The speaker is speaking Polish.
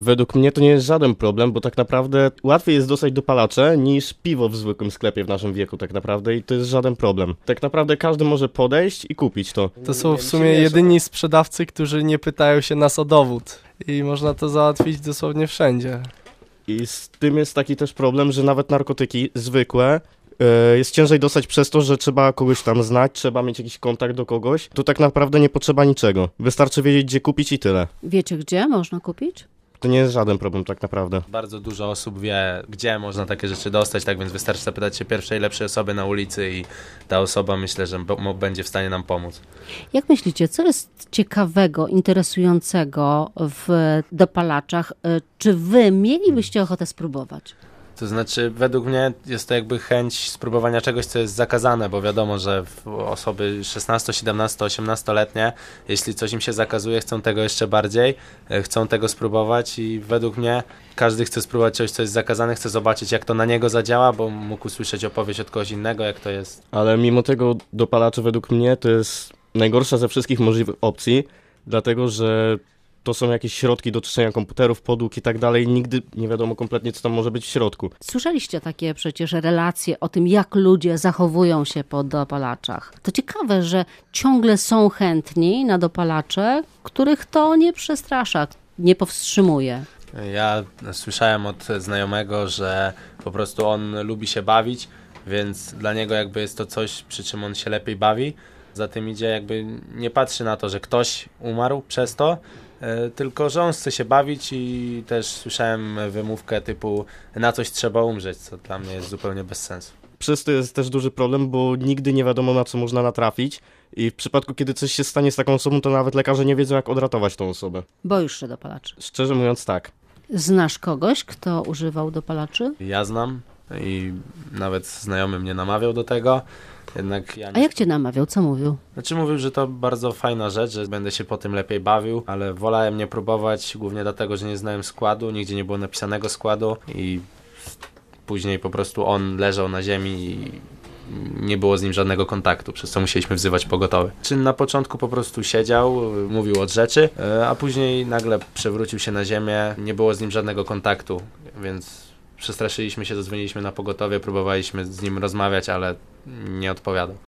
Według mnie to nie jest żaden problem, bo tak naprawdę łatwiej jest dostać dopalacze niż piwo w zwykłym sklepie w naszym wieku tak naprawdę i to jest żaden problem. Tak naprawdę każdy może podejść i kupić to. To są w sumie jedyni sprzedawcy, którzy nie pytają się nas o dowód. I można to załatwić dosłownie wszędzie. I z tym jest taki też problem, że nawet narkotyki zwykłe e, jest ciężej dostać przez to, że trzeba kogoś tam znać, trzeba mieć jakiś kontakt do kogoś. Tu tak naprawdę nie potrzeba niczego. Wystarczy wiedzieć, gdzie kupić i tyle. Wiecie, gdzie można kupić? To nie jest żaden problem tak naprawdę. Bardzo dużo osób wie, gdzie można takie rzeczy dostać, tak więc wystarczy zapytać się pierwszej lepszej osoby na ulicy i ta osoba myślę, że będzie w stanie nam pomóc. Jak myślicie, co jest ciekawego, interesującego w dopalaczach? Y, Czy wy mielibyście ochotę spróbować? To znaczy, według mnie jest to jakby chęć spróbowania czegoś, co jest zakazane, bo wiadomo, że osoby 16, 17, 18-letnie, jeśli coś im się zakazuje, chcą tego jeszcze bardziej, e, chcą tego spróbować i według mnie każdy chce spróbować czegoś, co jest zakazane, chce zobaczyć, jak to na niego zadziała, bo mógł usłyszeć opowieść od kogoś innego, jak to jest. Ale mimo tego dopalacze według mnie to jest najgorsza ze wszystkich możliwych opcji, dlatego że to są jakieś środki do czyszczenia komputerów, podłóg i tak dalej. Nigdy nie wiadomo kompletnie, co tam może być w środku. Słyszeliście takie przecież relacje o tym, jak ludzie zachowują się po dopalaczach. To ciekawe, że ciągle są chętni na dopalacze, których to nie przestrasza, nie powstrzymuje. Ja słyszałem od znajomego, że po prostu on lubi się bawić, więc dla niego jakby jest to coś, przy czym on się lepiej bawi. Za tym idzie jakby nie patrzy na to, że ktoś umarł przez to, tylko że on chce się bawić i też słyszałem wymówkę typu na coś trzeba umrzeć, co dla mnie jest zupełnie bez sensu. Przez to jest też duży problem, bo nigdy nie wiadomo, na co można natrafić. I w przypadku, kiedy coś się stanie z taką osobą, to nawet lekarze nie wiedzą, jak odratować tą osobę. Boisz się dopalaczy. Szczerze mówiąc, tak. Znasz kogoś, kto używał dopalaczy? Ja znam i nawet znajomy mnie namawiał do tego, jednak ja A nie jak cię namawiał? Co mówił? Znaczy mówił, że to bardzo fajna rzecz, że będę się po tym lepiej bawił, ale wolałem nie próbować głównie dlatego, że nie znałem składu, nigdzie nie było napisanego składu i później po prostu on leżał na ziemi i nie było z nim żadnego kontaktu, przez co musieliśmy wzywać pogotowy. Czyn na początku po prostu siedział, mówił od rzeczy, y, a później nagle przewrócił się na ziemię, nie było z nim żadnego kontaktu, więc przestraszyliśmy się, zadzwoniliśmy na pogotowie, próbowaliśmy z nim rozmawiać, ale nie odpowiadał.